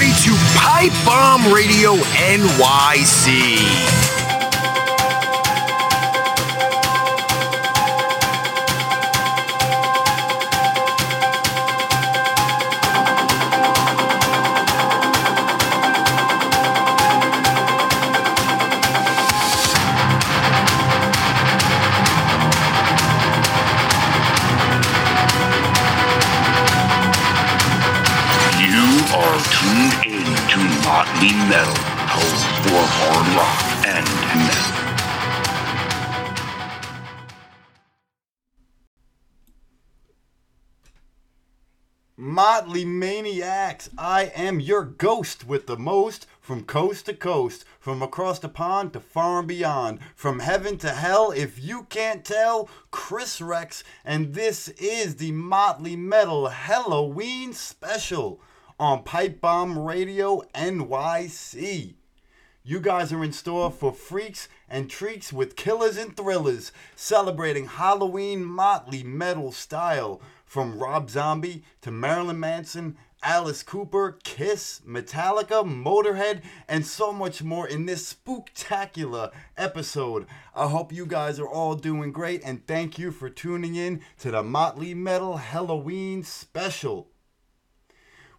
Everybody, to Pipe Bomb Radio NYC. Motley Metal, hard rock and metal. Motley Maniacs, I am your ghost with the most from coast to coast, from across the pond to far and beyond, from heaven to hell. If you can't tell, Kris Rex, and this is the Motley Metal Halloween special on Pipe Bomb Radio NYC. You guys are in store for freaks and treats with killers and thrillers, celebrating Halloween motley metal style from Rob Zombie to Marilyn Manson, Alice Cooper, Kiss, Metallica, Motorhead, and so much more in this spooktacular episode. I hope you guys are all doing great and thank you for tuning in to the Motley Metal Halloween special.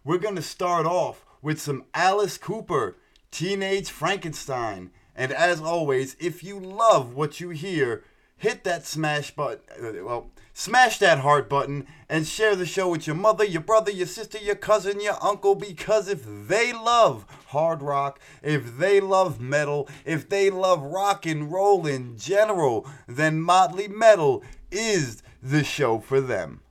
We're going to start off with some Alice Cooper, Teenage Frankenstein. And as always, if you love what you hear, hit that smash button. uh, Well, smash that heart button and share the show with your mother, your brother, your sister, your cousin, your uncle. Because if they love hard rock, if they love metal, if they love rock and roll in general, then Motley Metal is the show for them.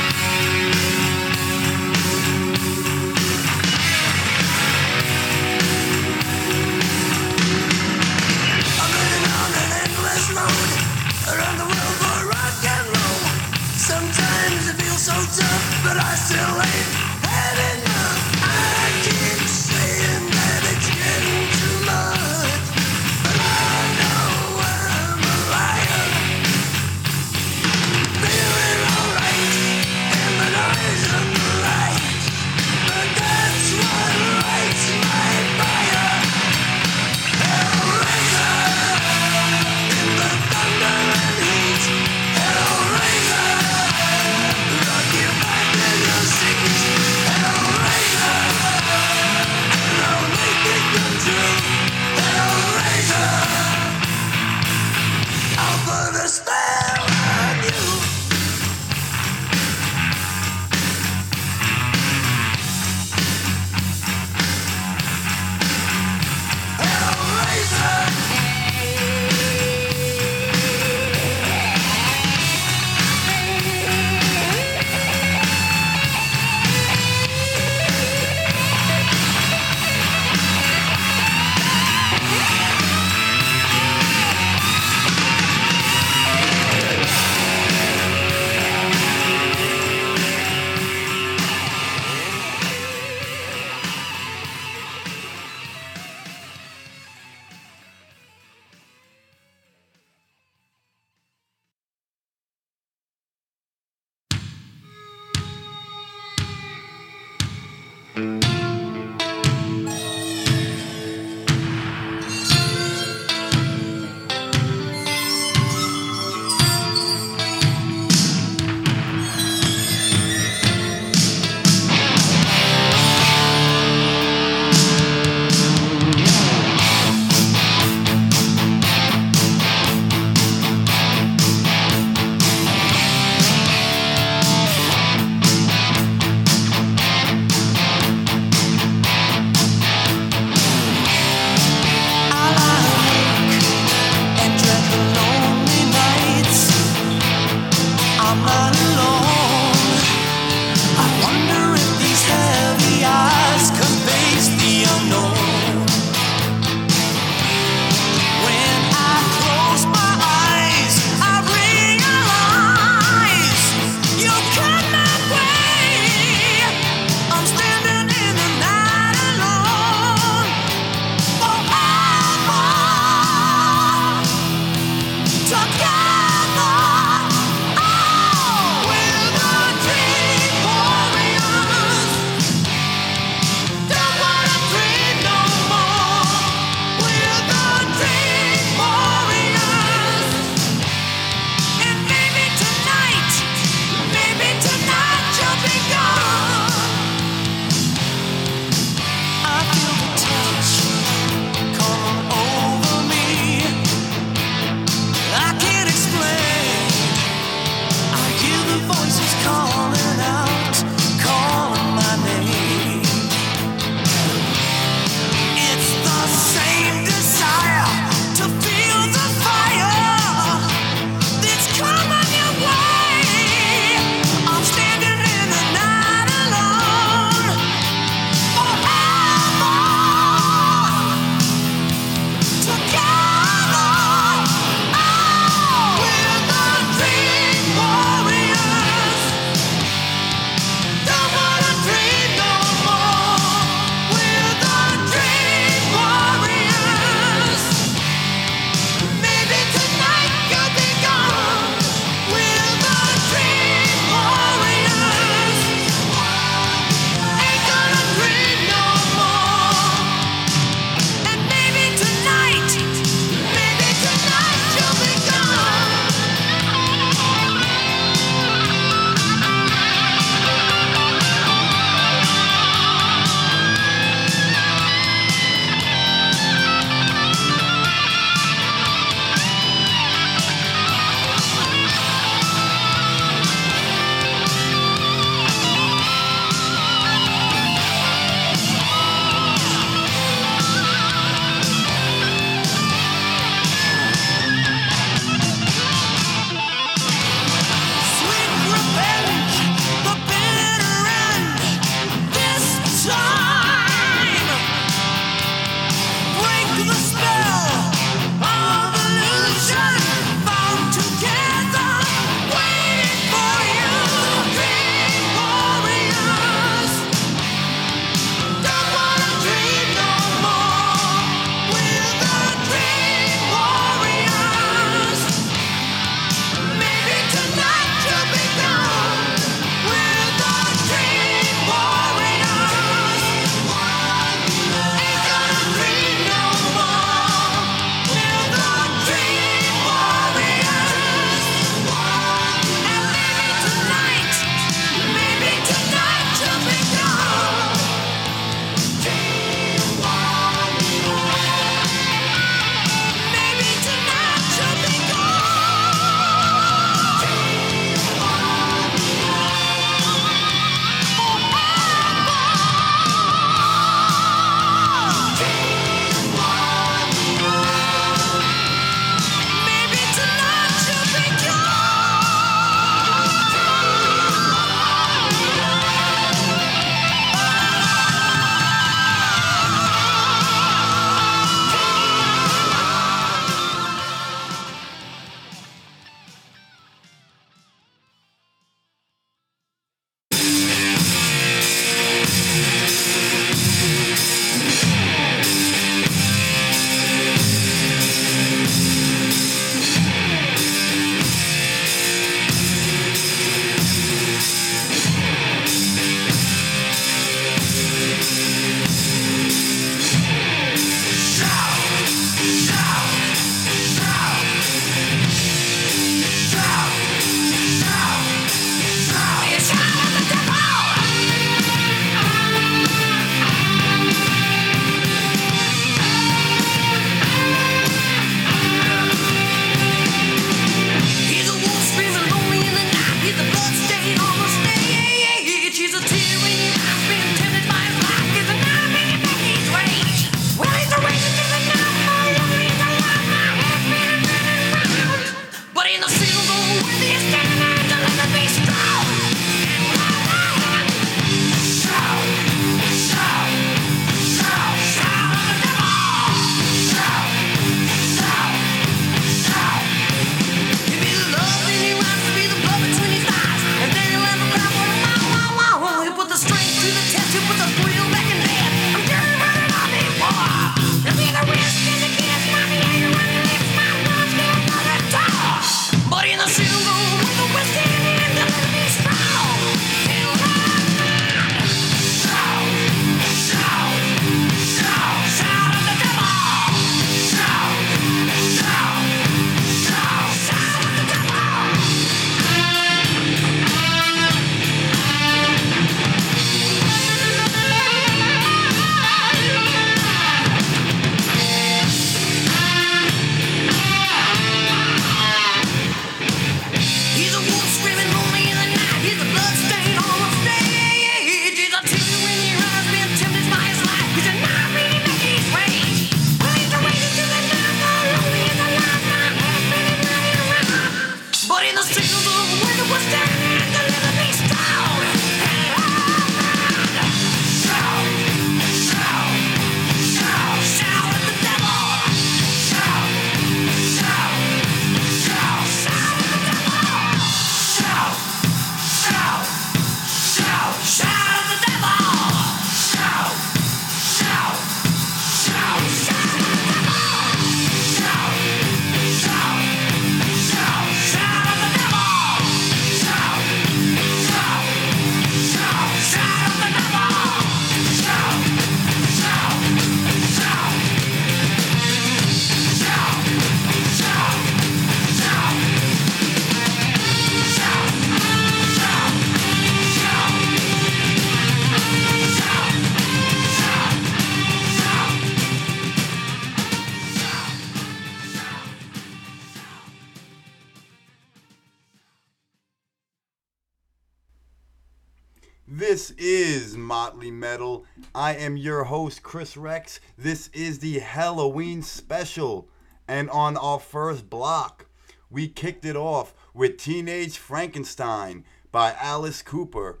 Am your host, Kris Rex. This is the Halloween special. And on our first block, we kicked it off with Teenage Frankenstein by Alice Cooper,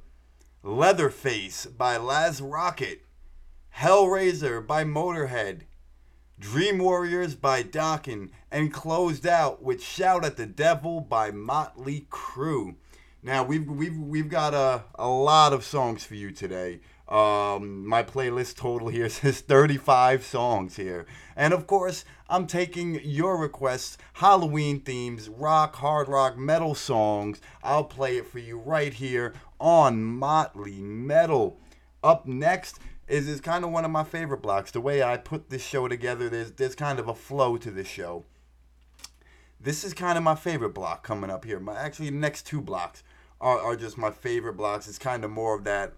Leatherface by Lääz Rockit, Hellraiser by Motorhead, Dream Warriors by Dokken, and closed out with Shout at the Devil by Motley Crue. Now we've we've we've got a, a lot of songs for you today. Um, my playlist total here says 35 songs here, and of course I'm taking your requests, Halloween themes, rock, hard rock, metal songs. I'll play it for you right here on Motley Metal. Up next is is kind of one of my favorite blocks. The way I put this show together, there's there's kind of a flow to this show. This is kind of my favorite block coming up here. My actually next two blocks are, are just my favorite blocks. It's kind of more of that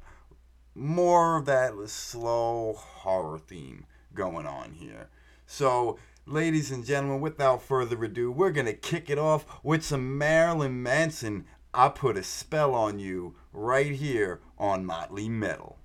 more of that slow horror theme going on here. So, ladies and gentlemen, without further ado, we're going to kick it off with some Marilyn Manson. I put a spell on you right here on Motley Metal.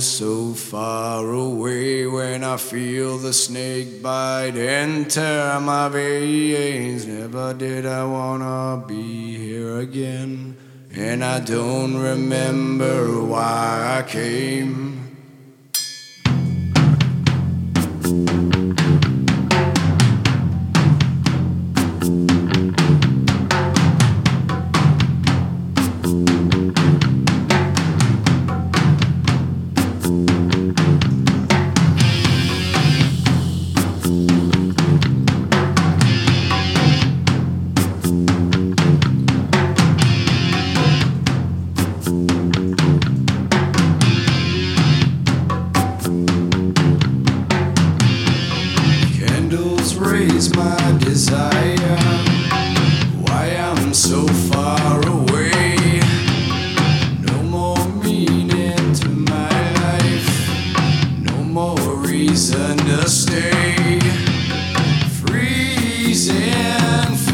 so far away when I feel the snake bite enter my veins. Never did I wanna be here again, and I don't remember why I came. reason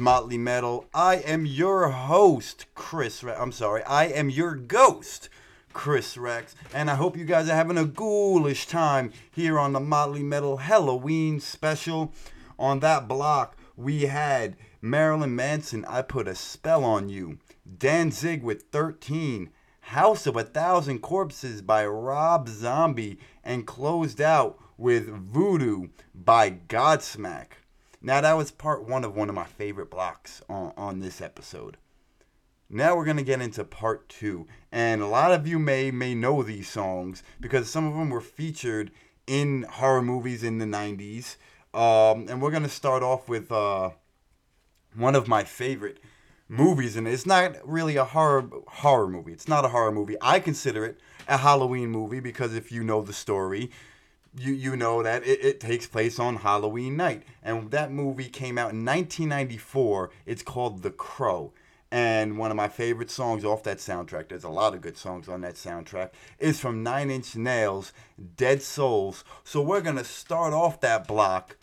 Motley Metal. I am your host, Kris. Re- I'm sorry, I am your ghost, Kris Rex, and I hope you guys are having a ghoulish time here on the Motley Metal Halloween special. On that block, we had Marilyn Manson. I put a spell on you. Danzig with 13. House of a Thousand Corpses by Rob Zombie, and closed out with Voodoo by Godsmack. Now, that was part one of one of my favorite blocks on, on this episode. Now we're gonna get into part two, and a lot of you may may know these songs because some of them were featured in horror movies in the '90s. Um, and we're gonna start off with uh, one of my favorite movies, and it's not really a horror horror movie. It's not a horror movie. I consider it a Halloween movie because if you know the story, you you know that it, it takes place on Halloween night, and that movie came out in 1994. It's called The Crow. And one of my favorite songs off that soundtrack, there's a lot of good songs on that soundtrack, is from Nine Inch Nails, Dead Souls. So we're going to start off that block.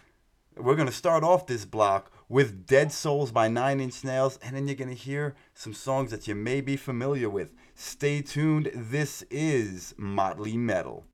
We're going to start off this block with Dead Souls by Nine Inch Nails, and then you're going to hear some songs that you may be familiar with. Stay tuned. This is Motley Metal.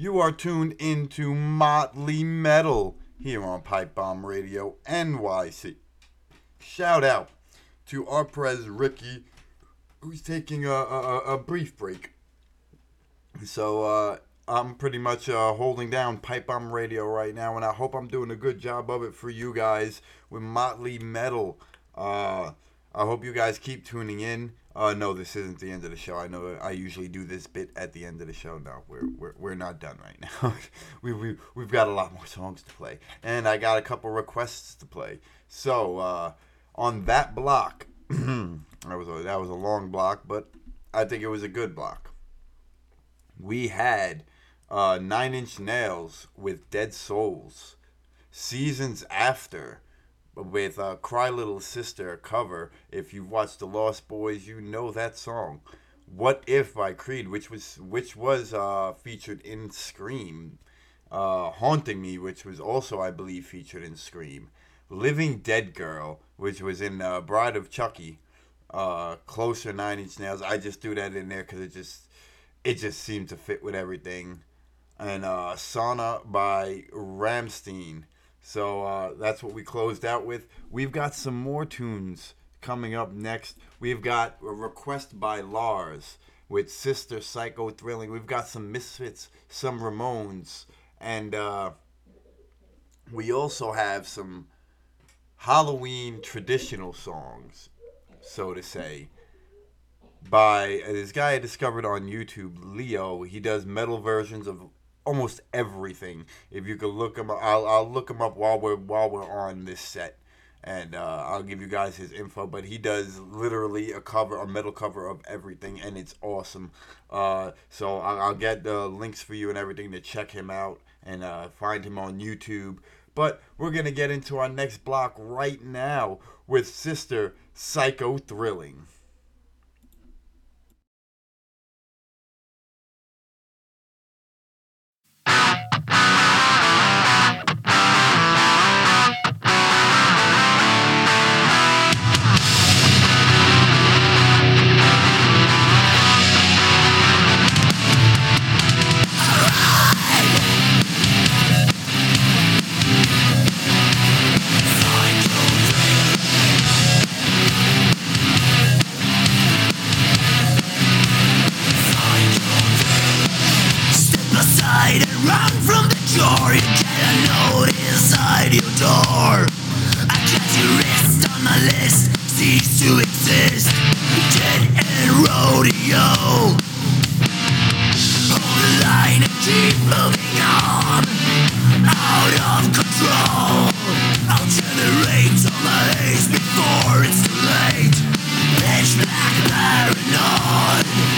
You are tuned into Motley Metal here on Pipebomb Radio NYC. Shout out to our pres Ricky, who's taking a, a, a brief break. So uh, I'm pretty much uh, holding down Pipebomb Radio right now, and I hope I'm doing a good job of it for you guys with Motley Metal. Uh, I hope you guys keep tuning in. Uh, no, this isn't the end of the show. I know I usually do this bit at the end of the show. No, we're we're, we're not done right now. we, we, we've got a lot more songs to play. And I got a couple requests to play. So, uh, on that block, that was a, that was a long block, but I think it was a good block. We had uh, Nine Inch Nails with Dead Souls. Seasons After with uh, Cry Little Sister cover. If you've watched The Lost Boys, you know that song. What If by Creed, which was which was uh, featured in Scream. Uh, Haunting Me, which was also, I believe, featured in Scream. Living Dead Girl, which was in uh, Bride of Chucky. Uh, Closer Nine Inch Nails. I just threw that in there because it just it just seemed to fit with everything. And uh, Sonne by Rammstein. So uh, that's what we closed out with. We've got some more tunes coming up next. We've got a request by Lars with Sister Psycho Thrilling. We've got some Misfits, some Ramones, and uh, we also have some Halloween traditional songs, so to say, by this guy I discovered on YouTube, Leo. He does metal versions of almost everything. If you could look him up, I'll, I'll look him up while we're while we're on this set, and uh, I'll give you guys his info. But he does literally a cover, a metal cover of everything, and it's awesome. Uh, so I'll, I'll get the links for you and everything to check him out and uh, find him on YouTube. But we're gonna get into our next block right now with Sister Psycho Thrilling. Inside your door. I got your wrist on my list, cease to exist. Dead end rodeo. Hold the line and keep moving on. Out of control. I'll generate all my haze before it's too late. Pitch black paranoid.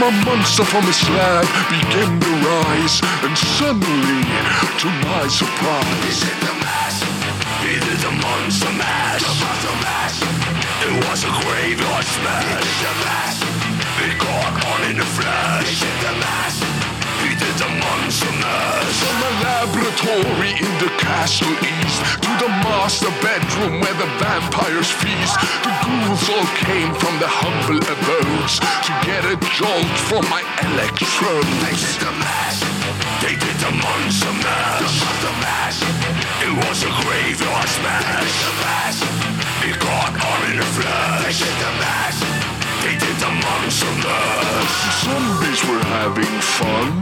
For my monster from a slab began to rise, and suddenly, to my surprise, the mash. He did the monster mash. The monster mash. It was a graveyard smash. He did the mash. It caught on in a flash. He did the mash. He did the monster mash. from my laboratory in the castle east to the master bedroom where the vampires feast. The ghouls all came from the humble abodes to get a jolt from my They electrodes. did the mash. They did the monster mash. The monster mash. It was a graveyard smash. They did the mash. It got on in the flash. They did the mash. They did the monster mash. The zombies were having fun.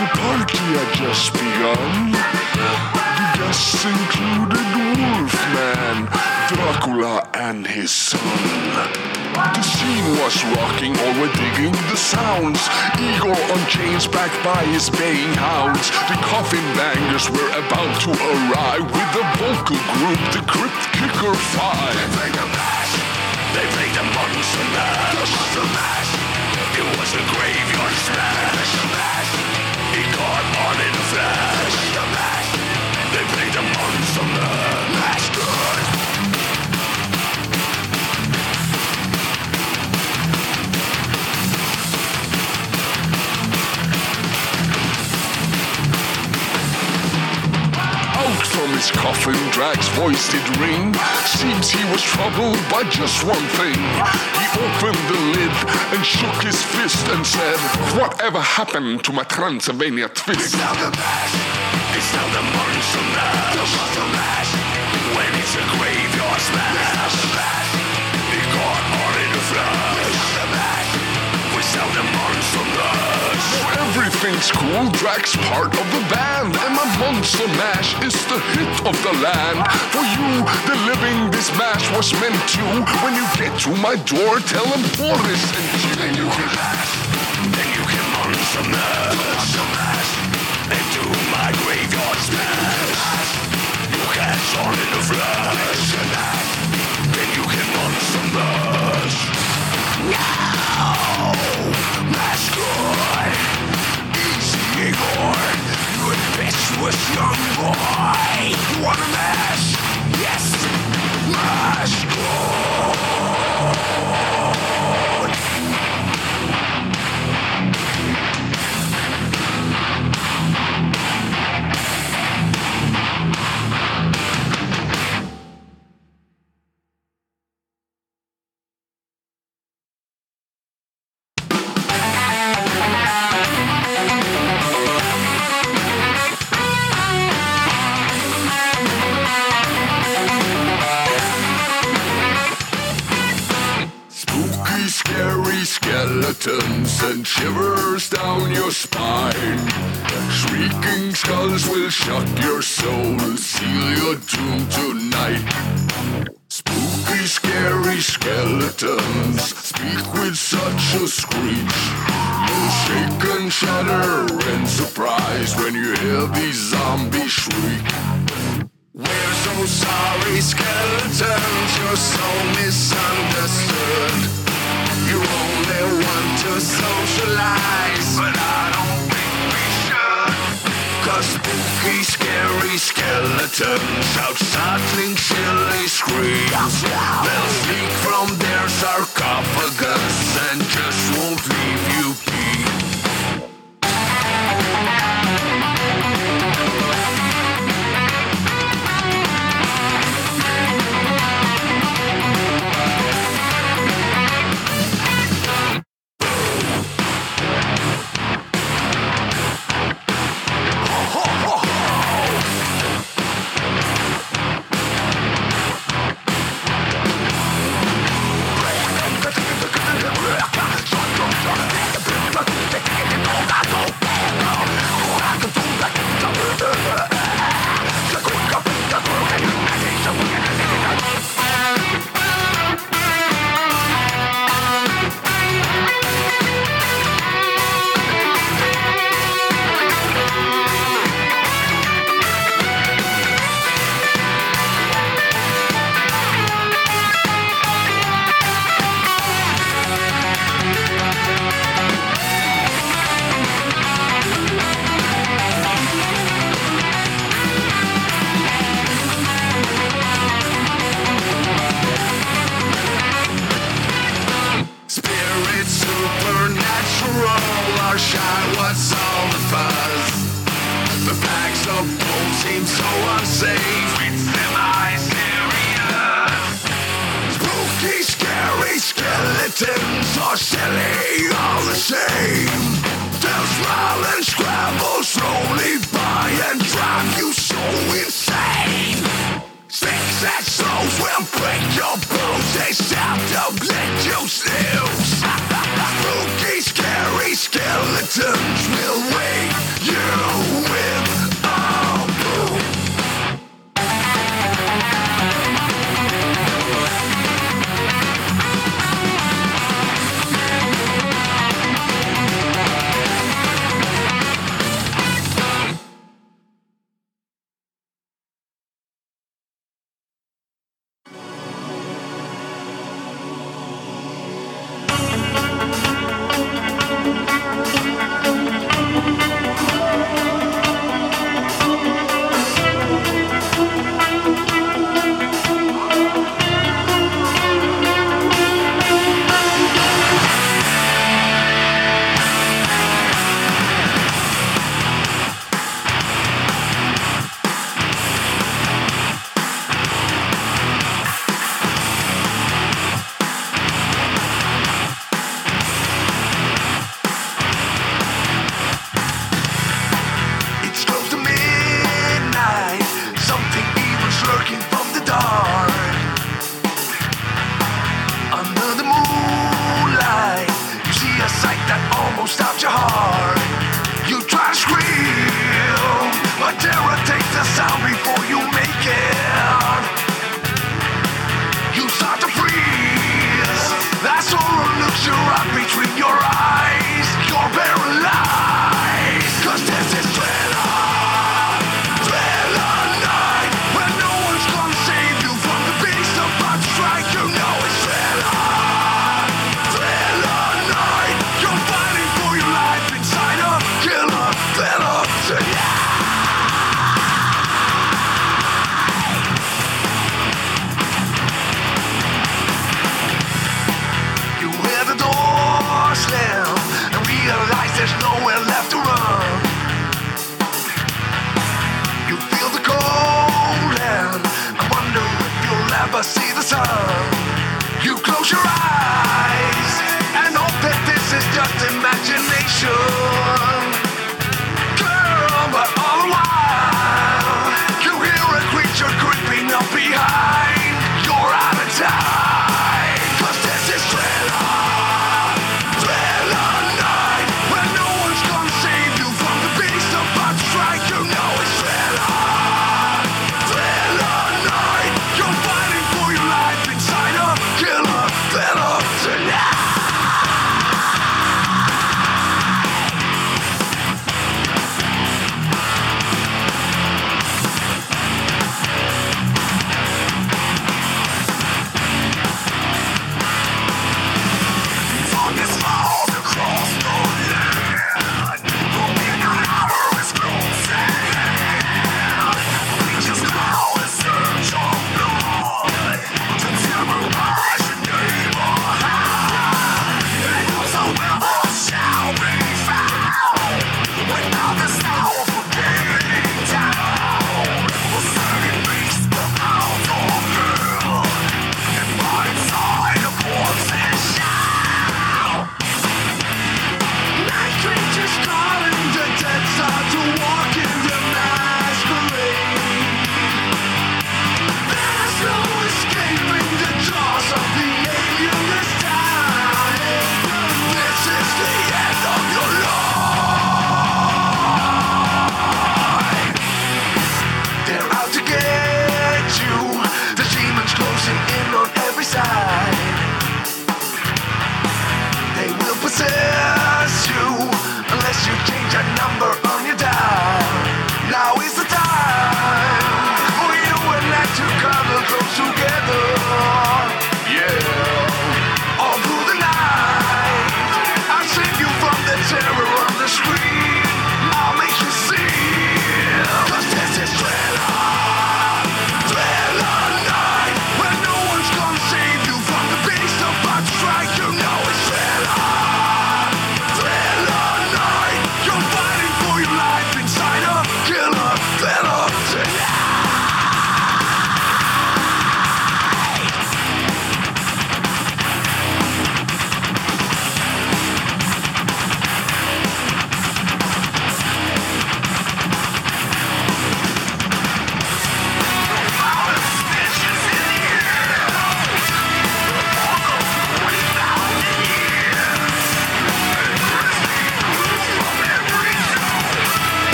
The party had just begun. The guests included Wolfman, Dracula, and his son. The scene was rocking, all were digging the sounds. Igor on chains backed by his baying hounds. The coffin bangers were about to arrive with the vocal group, the Crypt Kicker Five. They played the the monster mash. The monster mash. It was a graveyard smash. The mash. It caught on in a flash. The mash. They played the monster mash. From his coffin, Drac's voice did ring. Seems he was troubled by just one thing. He opened the lid and shook his fist and said, Whatever happened to my Transylvania twist? It's Now the mash, it's now the monster mash. The monster mash, when it's a graveyard smash. Now the mash, Everything's cool, Drac's part of the band, and my monster mash is the hit of the land. For you, the living this mash was meant to. When you get to my door, tell them Boris sent you. Then you can mash, then you can monster mash. Monster mash, and my graveyard smash. You catch on in the flash. Then you can monster mash. Now, mash good. Igor. Bitch was young boy. You wanna mash? Yes, mash good. And shivers down your spine. Shrieking skulls will shock your soul, seal your doom tonight. Spooky, scary skeletons speak with such a screech. You'll shake and shudder in surprise when you hear these zombies shriek. We're so sorry, skeletons, you're so misunderstood. You only want to socialize, but I don't think we should. Cause spooky, scary skeletons chilly screams. They'll speak from their sarcophagus and just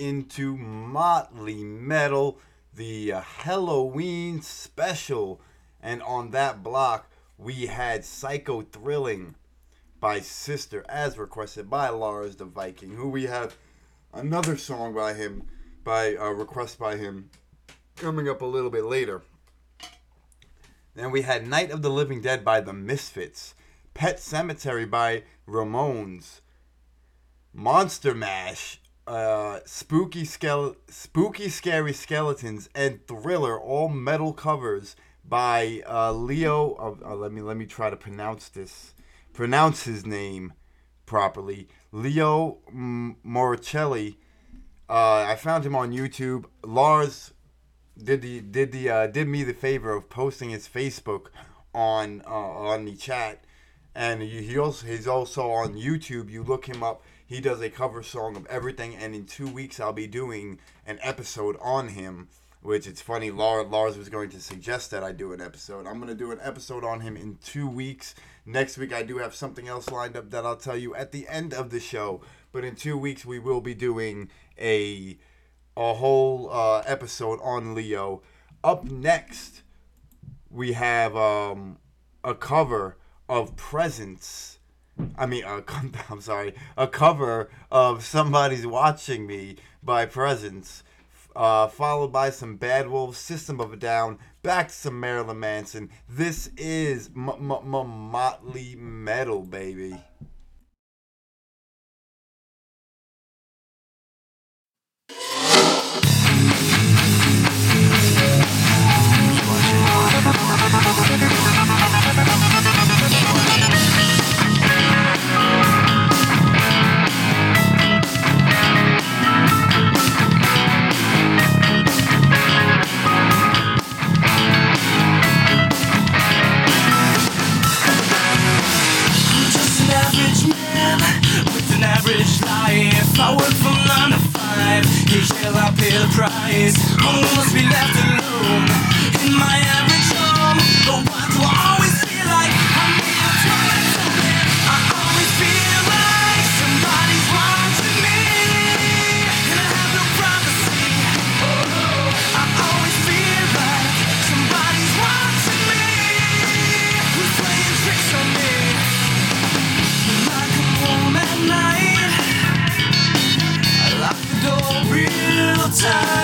into Motley Metal, the uh, Halloween special. And on that block, we had Psycho Thrilling by Sister, as requested by Lars the Viking, who we have another song by him, by uh, request by him, coming up a little bit later. Then we had Night of the Living Dead by the Misfits, Pet Sematary by Ramones, Monster Mash, uh, Spooky Skele- Spooky Scary Skeletons, and Thriller, all metal covers by uh, Leo. Uh, uh, let me let me try to pronounce this. Pronounce his name properly. Leo M- Moricelli. Uh, I found him on YouTube. Lars did the did the did me the favor of posting his Facebook on on the chat, and he also he's also on YouTube. You look him up. He does a cover song of everything, and in two weeks I'll be doing an episode on him. Which it's funny, Lars, Lars was going to suggest that I do an episode. I'm gonna do an episode on him in two weeks. Next week I do have something else lined up that I'll tell you at the end of the show. But in two weeks we will be doing a a whole uh, episode on Leo. Up next, we have um, a cover of Presence. I mean, I'm sorry, a cover of Somebody's Watching Me by Presence, uh, followed by some Bad Wolves, System of a Down, back to some Marilyn Manson. This is M- M- M- Motley Metal, baby. I work from nine to five. You yell, I pay the price. One must be left alone. time.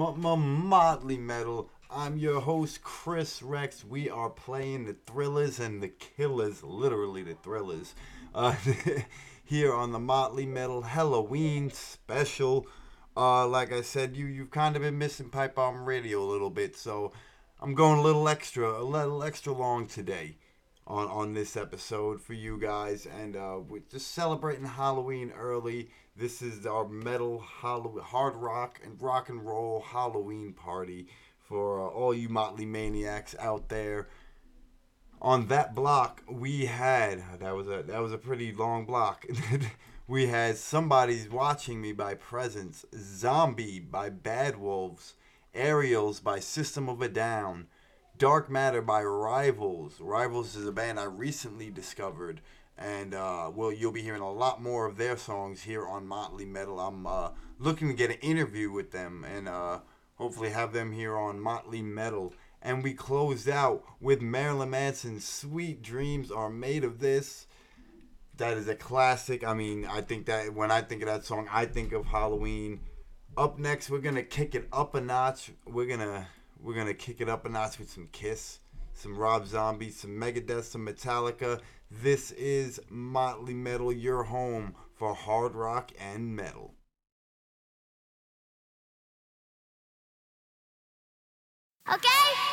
M- M- Motley Metal. I'm your host, Kris Rex. We are playing the thrillers and the killers, literally the thrillers, uh, here on the Motley Metal Halloween special. Uh, like I said, you, you've kind of been missing Pipebomb Radio a little bit, so I'm going a little extra, a little extra long today on on this episode for you guys, and uh, we're just celebrating Halloween early. This is our metal Halloween, hard rock and rock and roll Halloween party for uh, all you motley maniacs out there. On that block, we had that was a that was a pretty long block. we had somebody's watching me by Presence, Zombie by Bad Wolves, Aerials by System of a Down. Dark Matter by Rivals. Rivals is a band I recently discovered, and uh, well, you'll be hearing a lot more of their songs here on Motley Metal. I'm uh, looking to get an interview with them and uh, hopefully have them here on Motley Metal. And we closed out with Marilyn Manson's "Sweet Dreams Are Made of This." That is a classic. I mean, I think that when I think of that song, I think of Halloween. Up next, we're gonna kick it up a notch. We're gonna we're gonna kick it up a notch with some Kiss, some Rob Zombie, some Megadeth, some Metallica. This is Motley Metal, your home for hard rock and metal. Okay?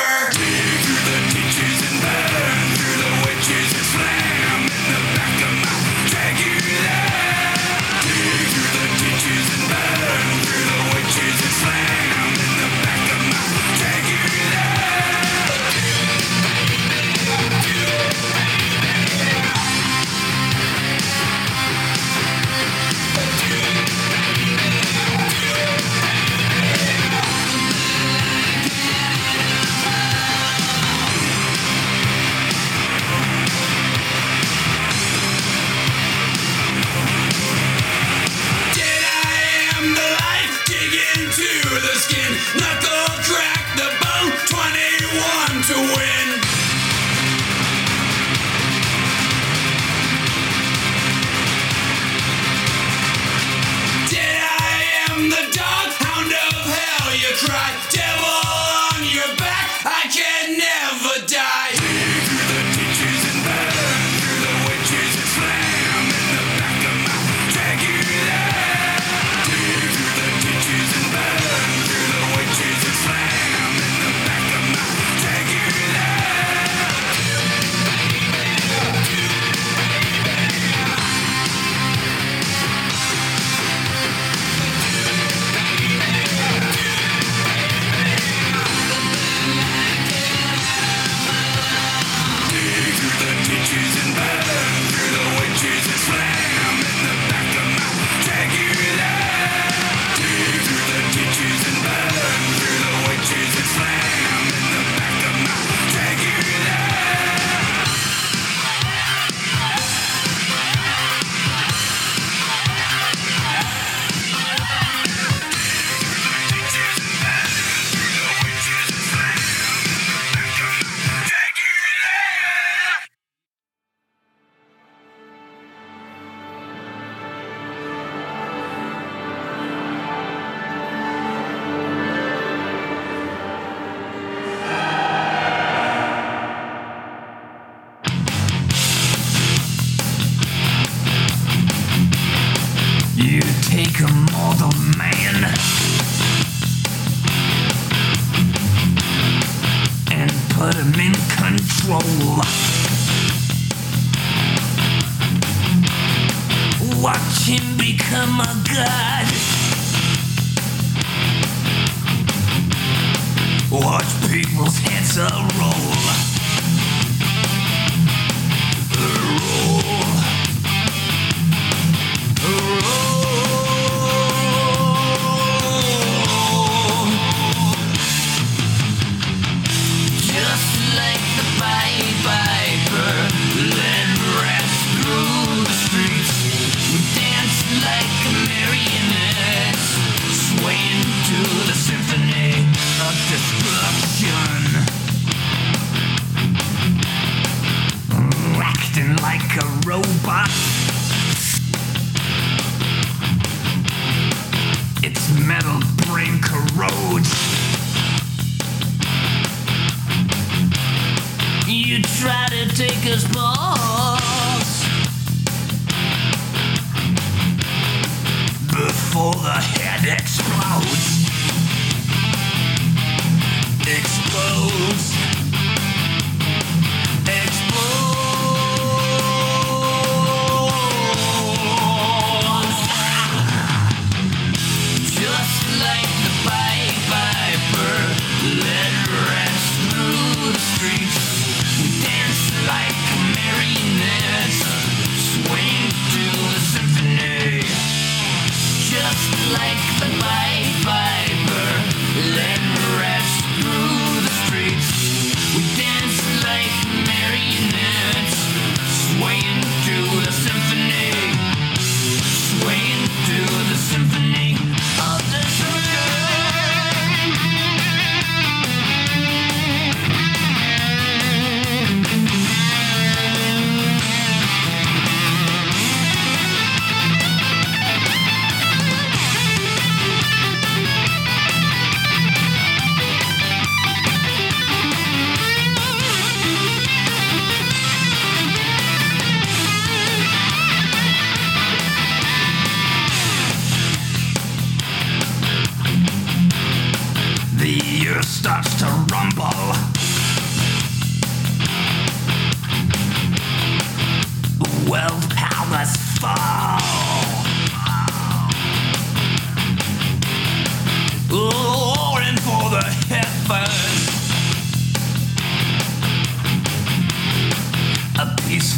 As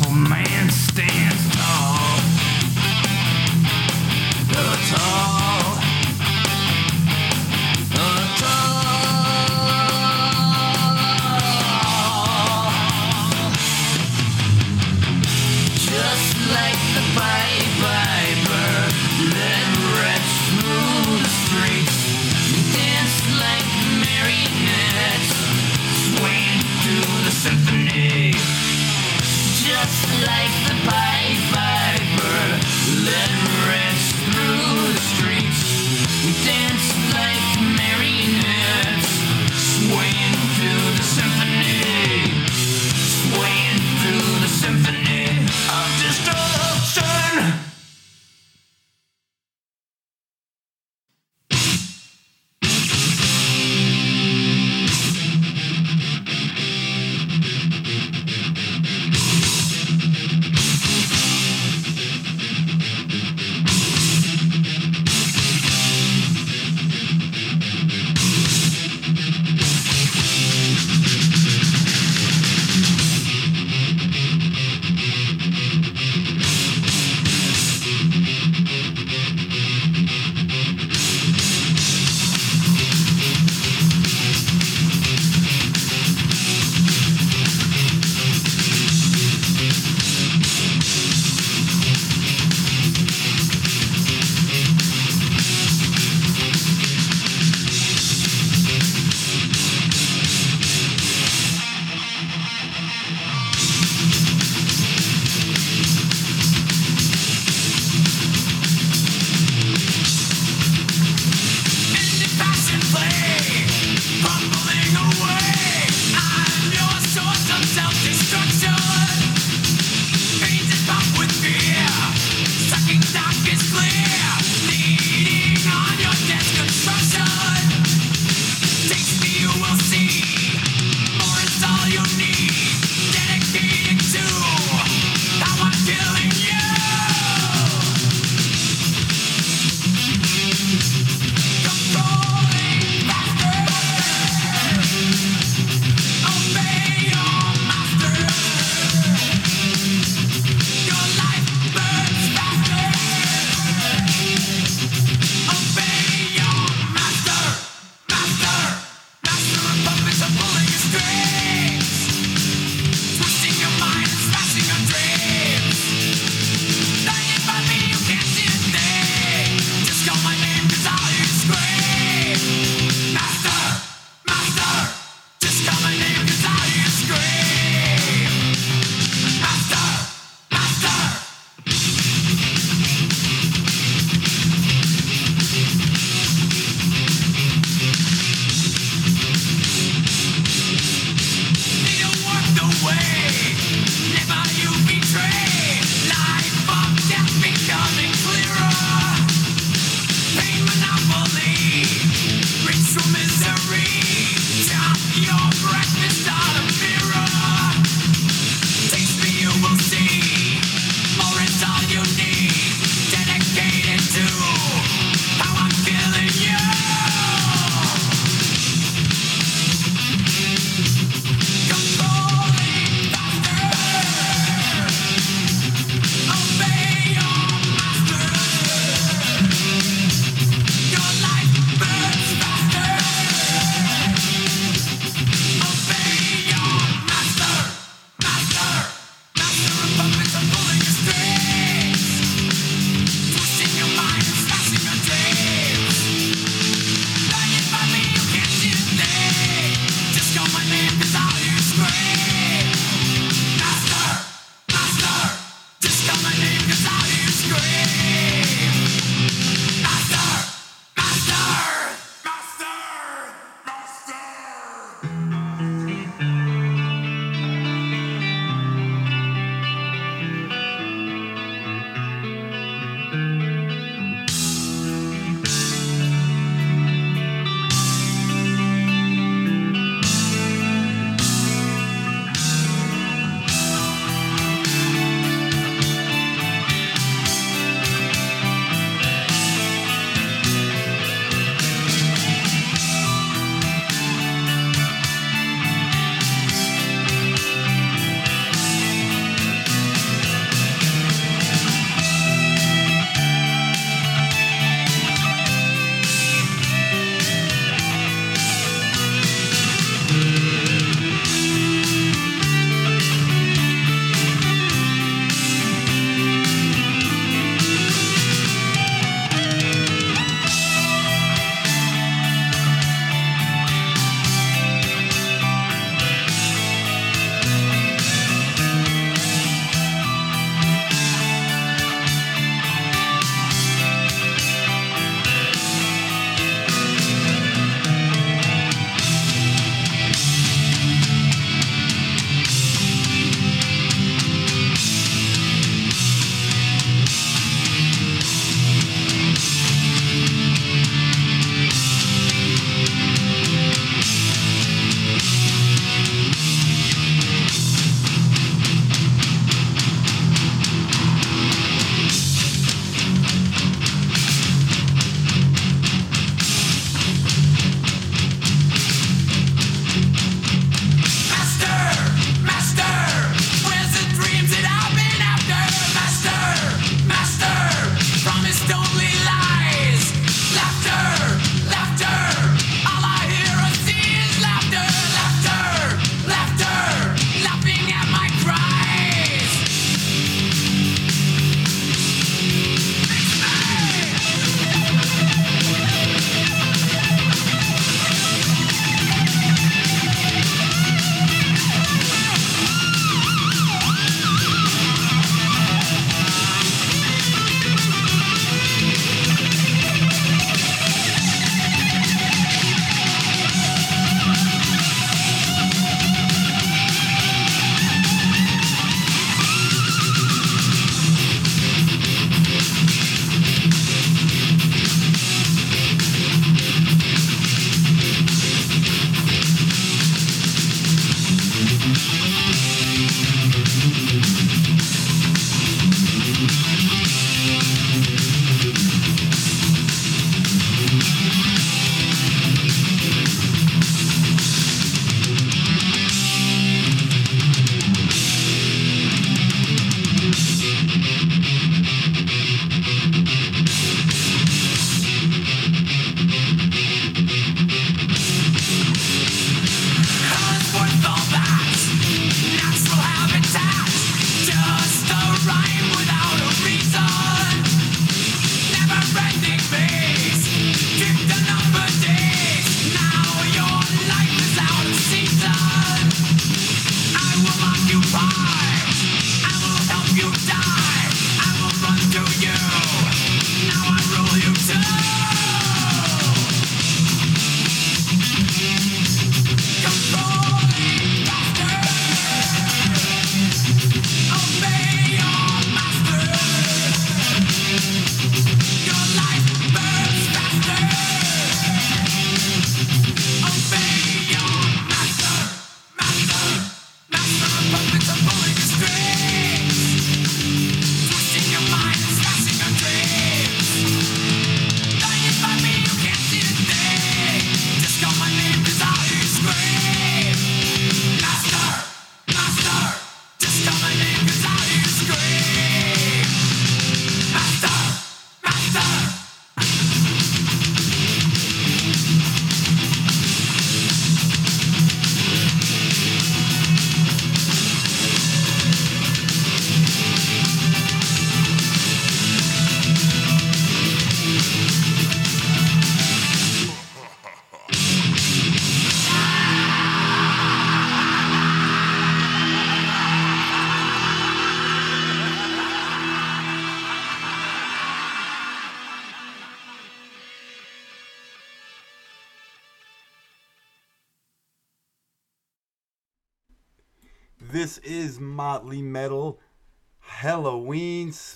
man stands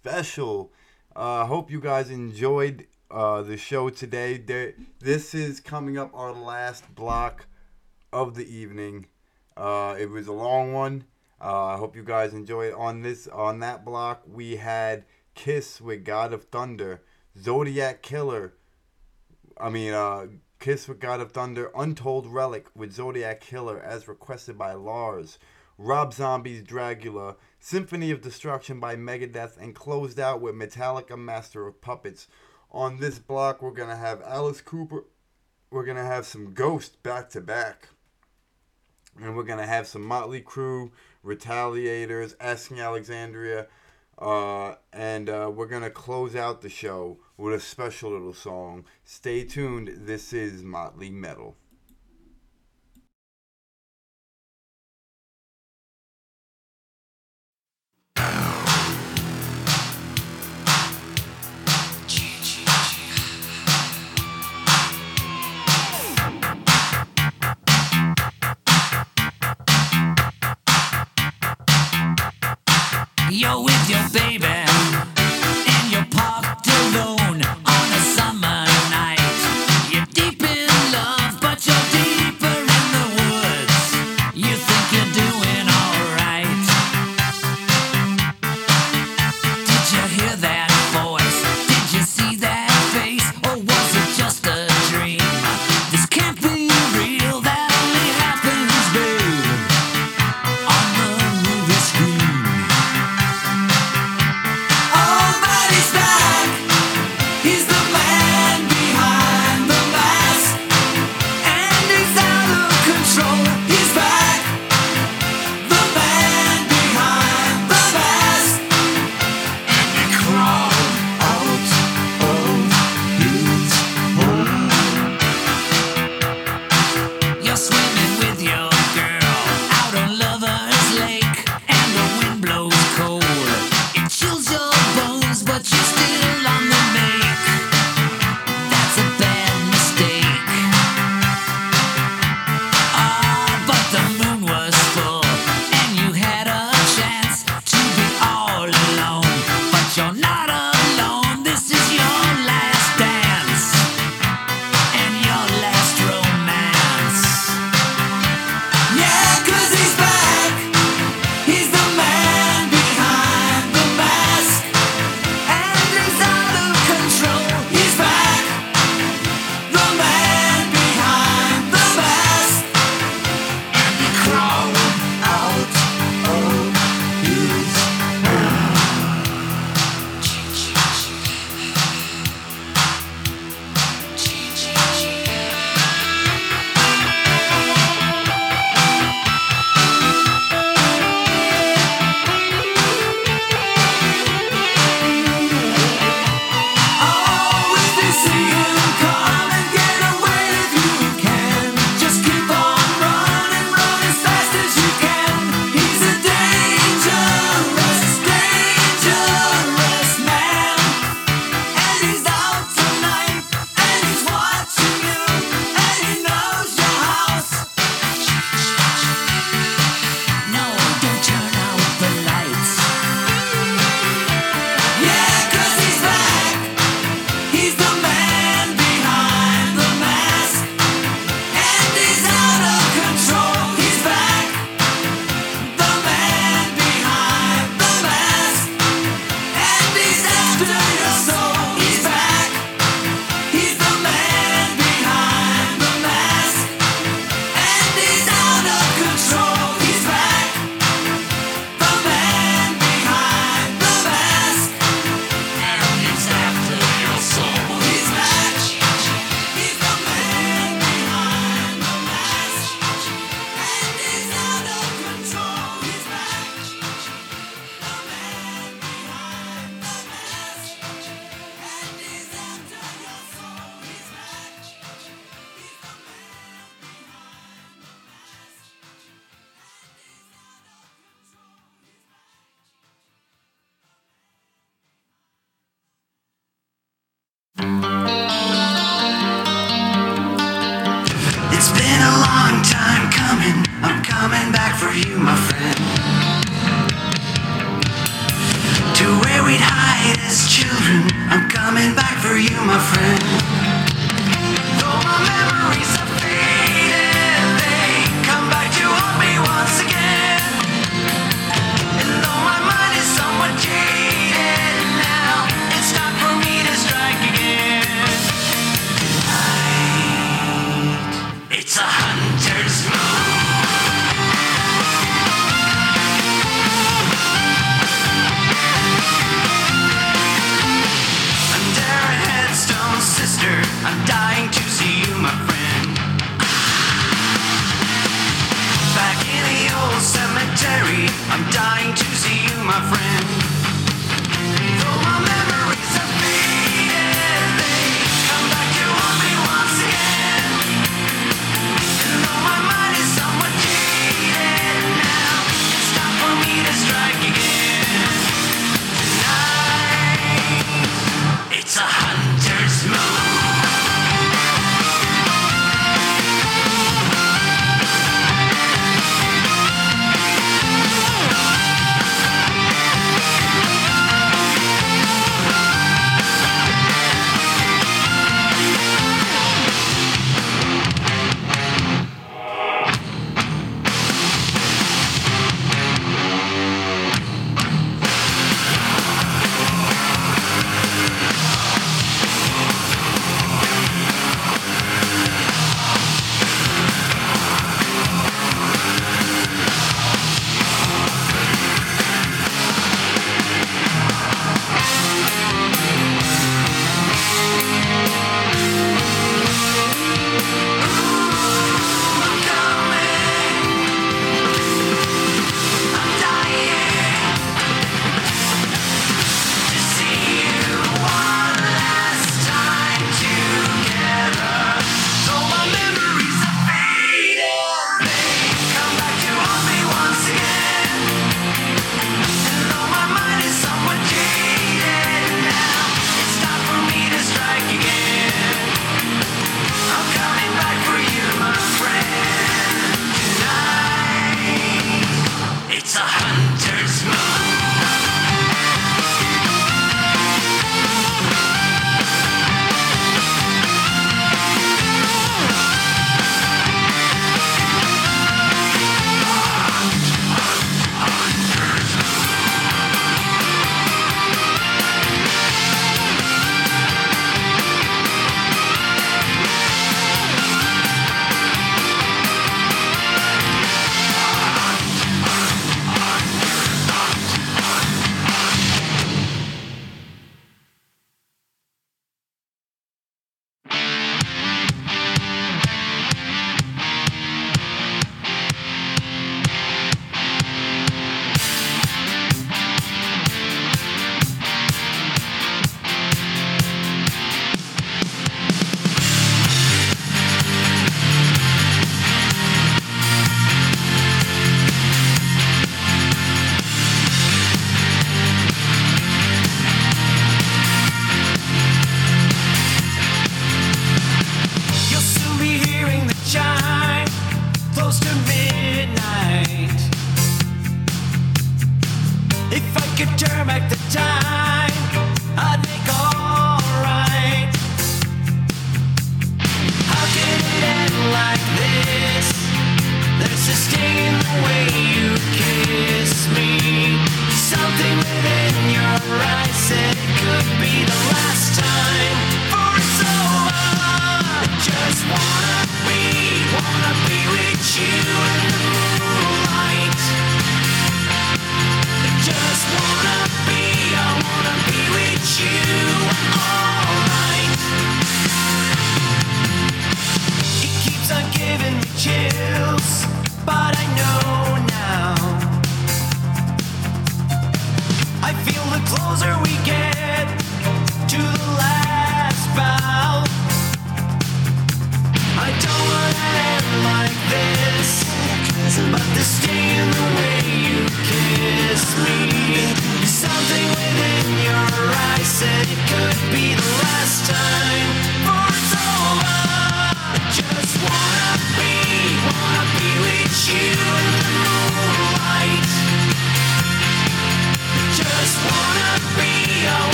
special. I uh, hope you guys enjoyed uh, the show today. There, this is coming up our last block of the evening. Uh, it was a long one. I hope you guys enjoyed. On this, on that block, we had Kiss with God of Thunder, Zodiac Killer. I mean, uh, Kiss with God of Thunder, Untold Relic with Zodiac Killer, as requested by Lars. Rob Zombie's Dracula, Symphony of Destruction by Megadeth, and closed out with Metallica Master of Puppets. On this block, we're going to have Alice Cooper. We're going to have some Ghost back to back. And we're going to have some Motley Crue, Retaliators, Asking Alexandria. Uh, and uh, we're going to close out the show with a special little song. Stay tuned. This is Motley Metal.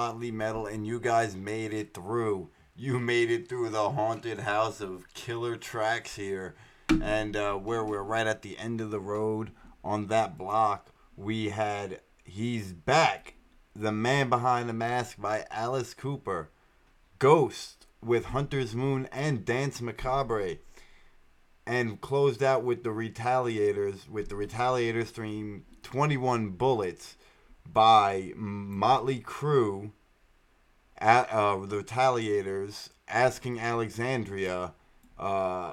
Motley Metal, and you guys made it through. You made it through the haunted house of killer tracks here, and uh, where we're right at the end of the road on that block. We had "He's Back," the man behind the mask by Alice Cooper, "Ghost" with Hunter's Moon and Dance Macabre, and closed out with the Retaliators with the Retaliators theme "21 Bullets." By Motley Crue, at, uh, the Retaliators, Asking Alexandria, uh,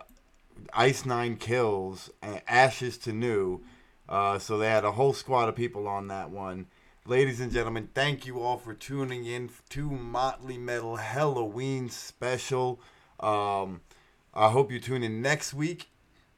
Ice Nine Kills, Ashes to New. Uh, so they had a whole squad of people on that one. Ladies and gentlemen, thank you all for tuning in to Motley Metal Halloween special. Um, I hope you tune in next week.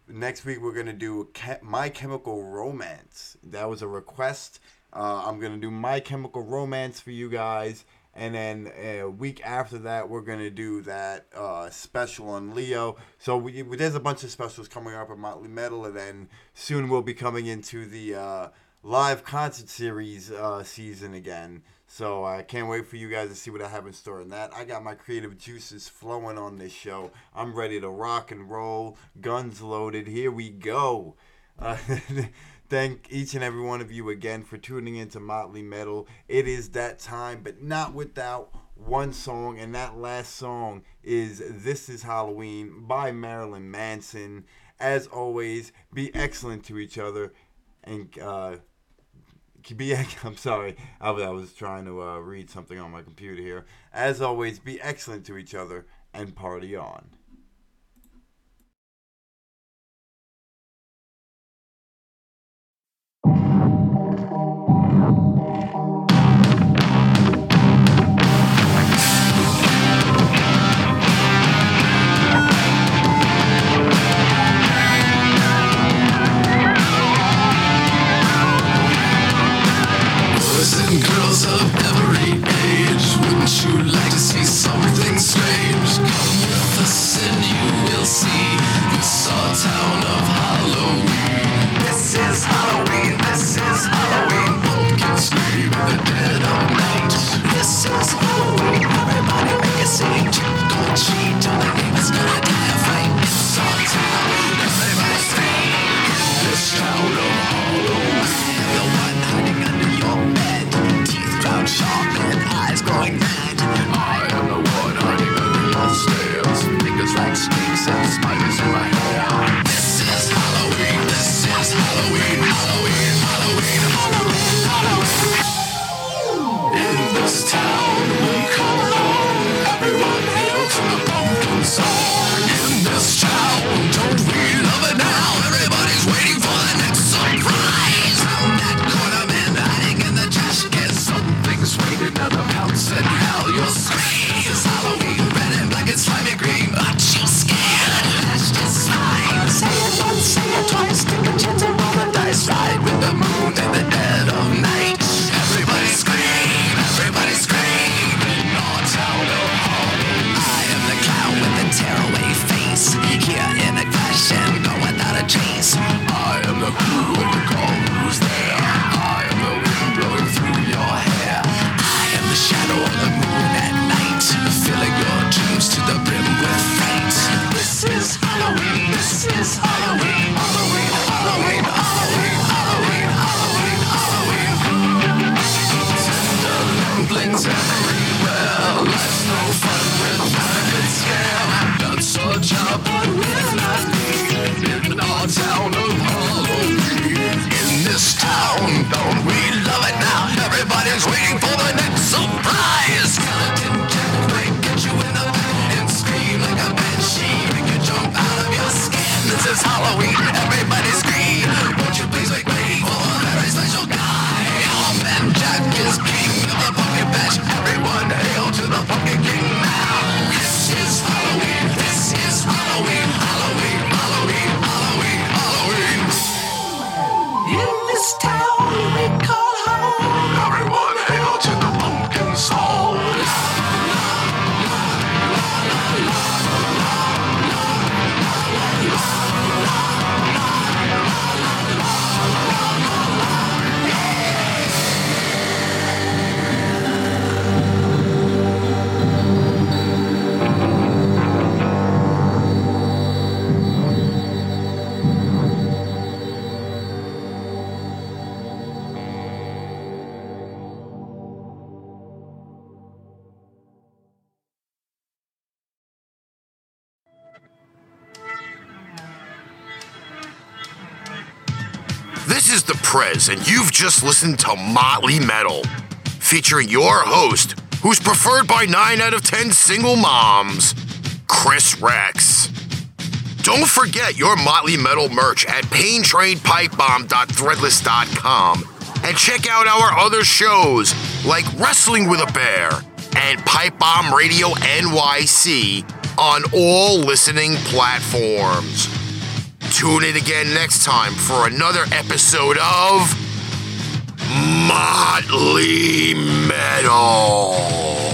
Next week we're gonna do Che- My Chemical Romance. That was a request. Uh, I'm gonna do My Chemical Romance for you guys, and then a week after that, we're gonna do that uh, special on Leo. So we, there's a bunch of specials coming up at Motley Metal, and then soon we'll be coming into the uh, live concert series uh, season again. So I can't wait for you guys to see what I have in store in that. I got my creative juices flowing on this show. I'm ready to rock and roll, guns loaded. Here we go. Uh, Thank each and every one of you again for tuning into Motley Metal. It is that time, but not without one song, and that last song is This Is Halloween by Marilyn Manson. As always, be excellent to each other and uh, be I'm sorry, I was, I was trying to uh, read something on my computer here. As always, be excellent to each other and party on. town This Halloween. And you've just listened to Motley Metal, featuring your host, who's preferred by 9 out of 10 single moms, Kris Rex. Don't forget your Motley Metal merch at paintrainpipebomb.threadless.com and check out our other shows like Wrestling with a Bear and Pipebomb Radio NYC on all listening platforms. Tune in again next time for another episode of Motley Metal.